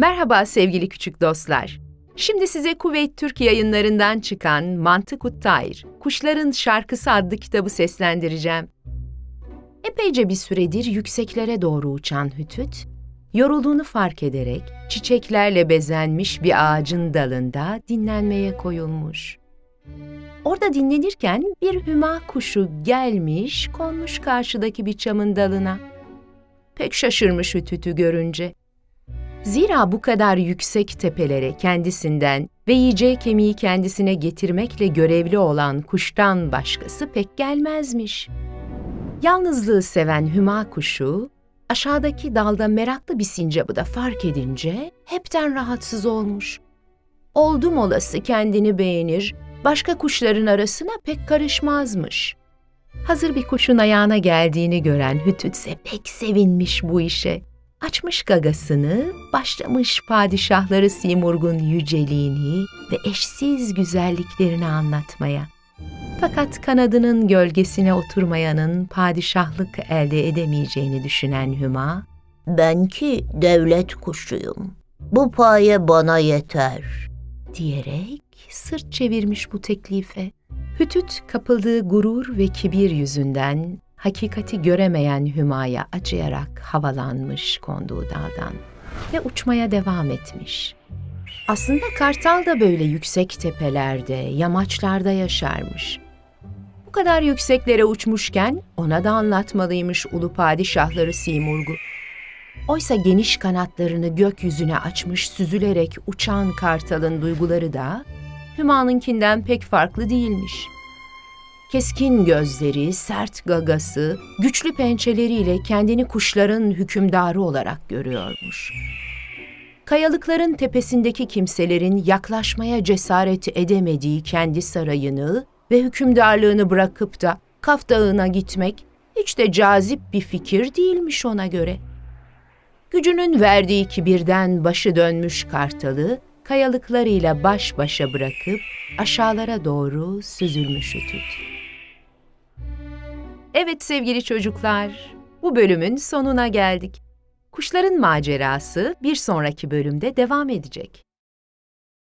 Merhaba sevgili küçük dostlar. Şimdi size Kuveyt Türk yayınlarından çıkan Mantık Uttayr, Kuşların Şarkısı adlı kitabı seslendireceğim. Epeyce bir süredir yükseklere doğru uçan Hütüt, yorulduğunu fark ederek çiçeklerle bezenmiş bir ağacın dalında dinlenmeye koyulmuş. Orada dinlenirken bir hüma kuşu gelmiş, konmuş karşıdaki bir çamın dalına. Pek şaşırmış Hütüt'ü görünce. Zira bu kadar yüksek tepelere kendisinden ve yiyeceği kemiği kendisine getirmekle görevli olan kuştan başkası pek gelmezmiş. Yalnızlığı seven hüma kuşu, aşağıdaki dalda meraklı bir sincabı da fark edince hepten rahatsız olmuş. Oldum olası kendini beğenir, başka kuşların arasına pek karışmazmış. Hazır bir kuşun ayağına geldiğini gören Hütütse pek sevinmiş bu işe. Açmış gagasını, başlamış padişahları Simurg'un yüceliğini ve eşsiz güzelliklerini anlatmaya. Fakat kanadının gölgesine oturmayanın padişahlık elde edemeyeceğini düşünen Hüma, Ben ki devlet kuşuyum. Bu paye bana yeter. diyerek sırt çevirmiş bu teklife. Hütüt kapıldığı gurur ve kibir yüzünden hakikati göremeyen Hüma'ya acıyarak havalanmış konduğu daldan ve uçmaya devam etmiş. Aslında kartal da böyle yüksek tepelerde, yamaçlarda yaşarmış. Bu kadar yükseklere uçmuşken ona da anlatmalıymış ulu padişahları Simurg'u. Oysa geniş kanatlarını gökyüzüne açmış süzülerek uçan kartalın duyguları da Hüma'nınkinden pek farklı değilmiş. Keskin gözleri, sert gagası, güçlü pençeleriyle kendini kuşların hükümdarı olarak görüyormuş. Kayalıkların tepesindeki kimselerin yaklaşmaya cesaret edemediği kendi sarayını ve hükümdarlığını bırakıp da Kaf Dağı'na gitmek hiç de cazip bir fikir değilmiş ona göre. Gücünün verdiği kibirden başı dönmüş kartalı, kayalıklarıyla baş başa bırakıp aşağılara doğru süzülmüş ütüt. Evet sevgili çocuklar, bu bölümün sonuna geldik. Kuşların macerası bir sonraki bölümde devam edecek.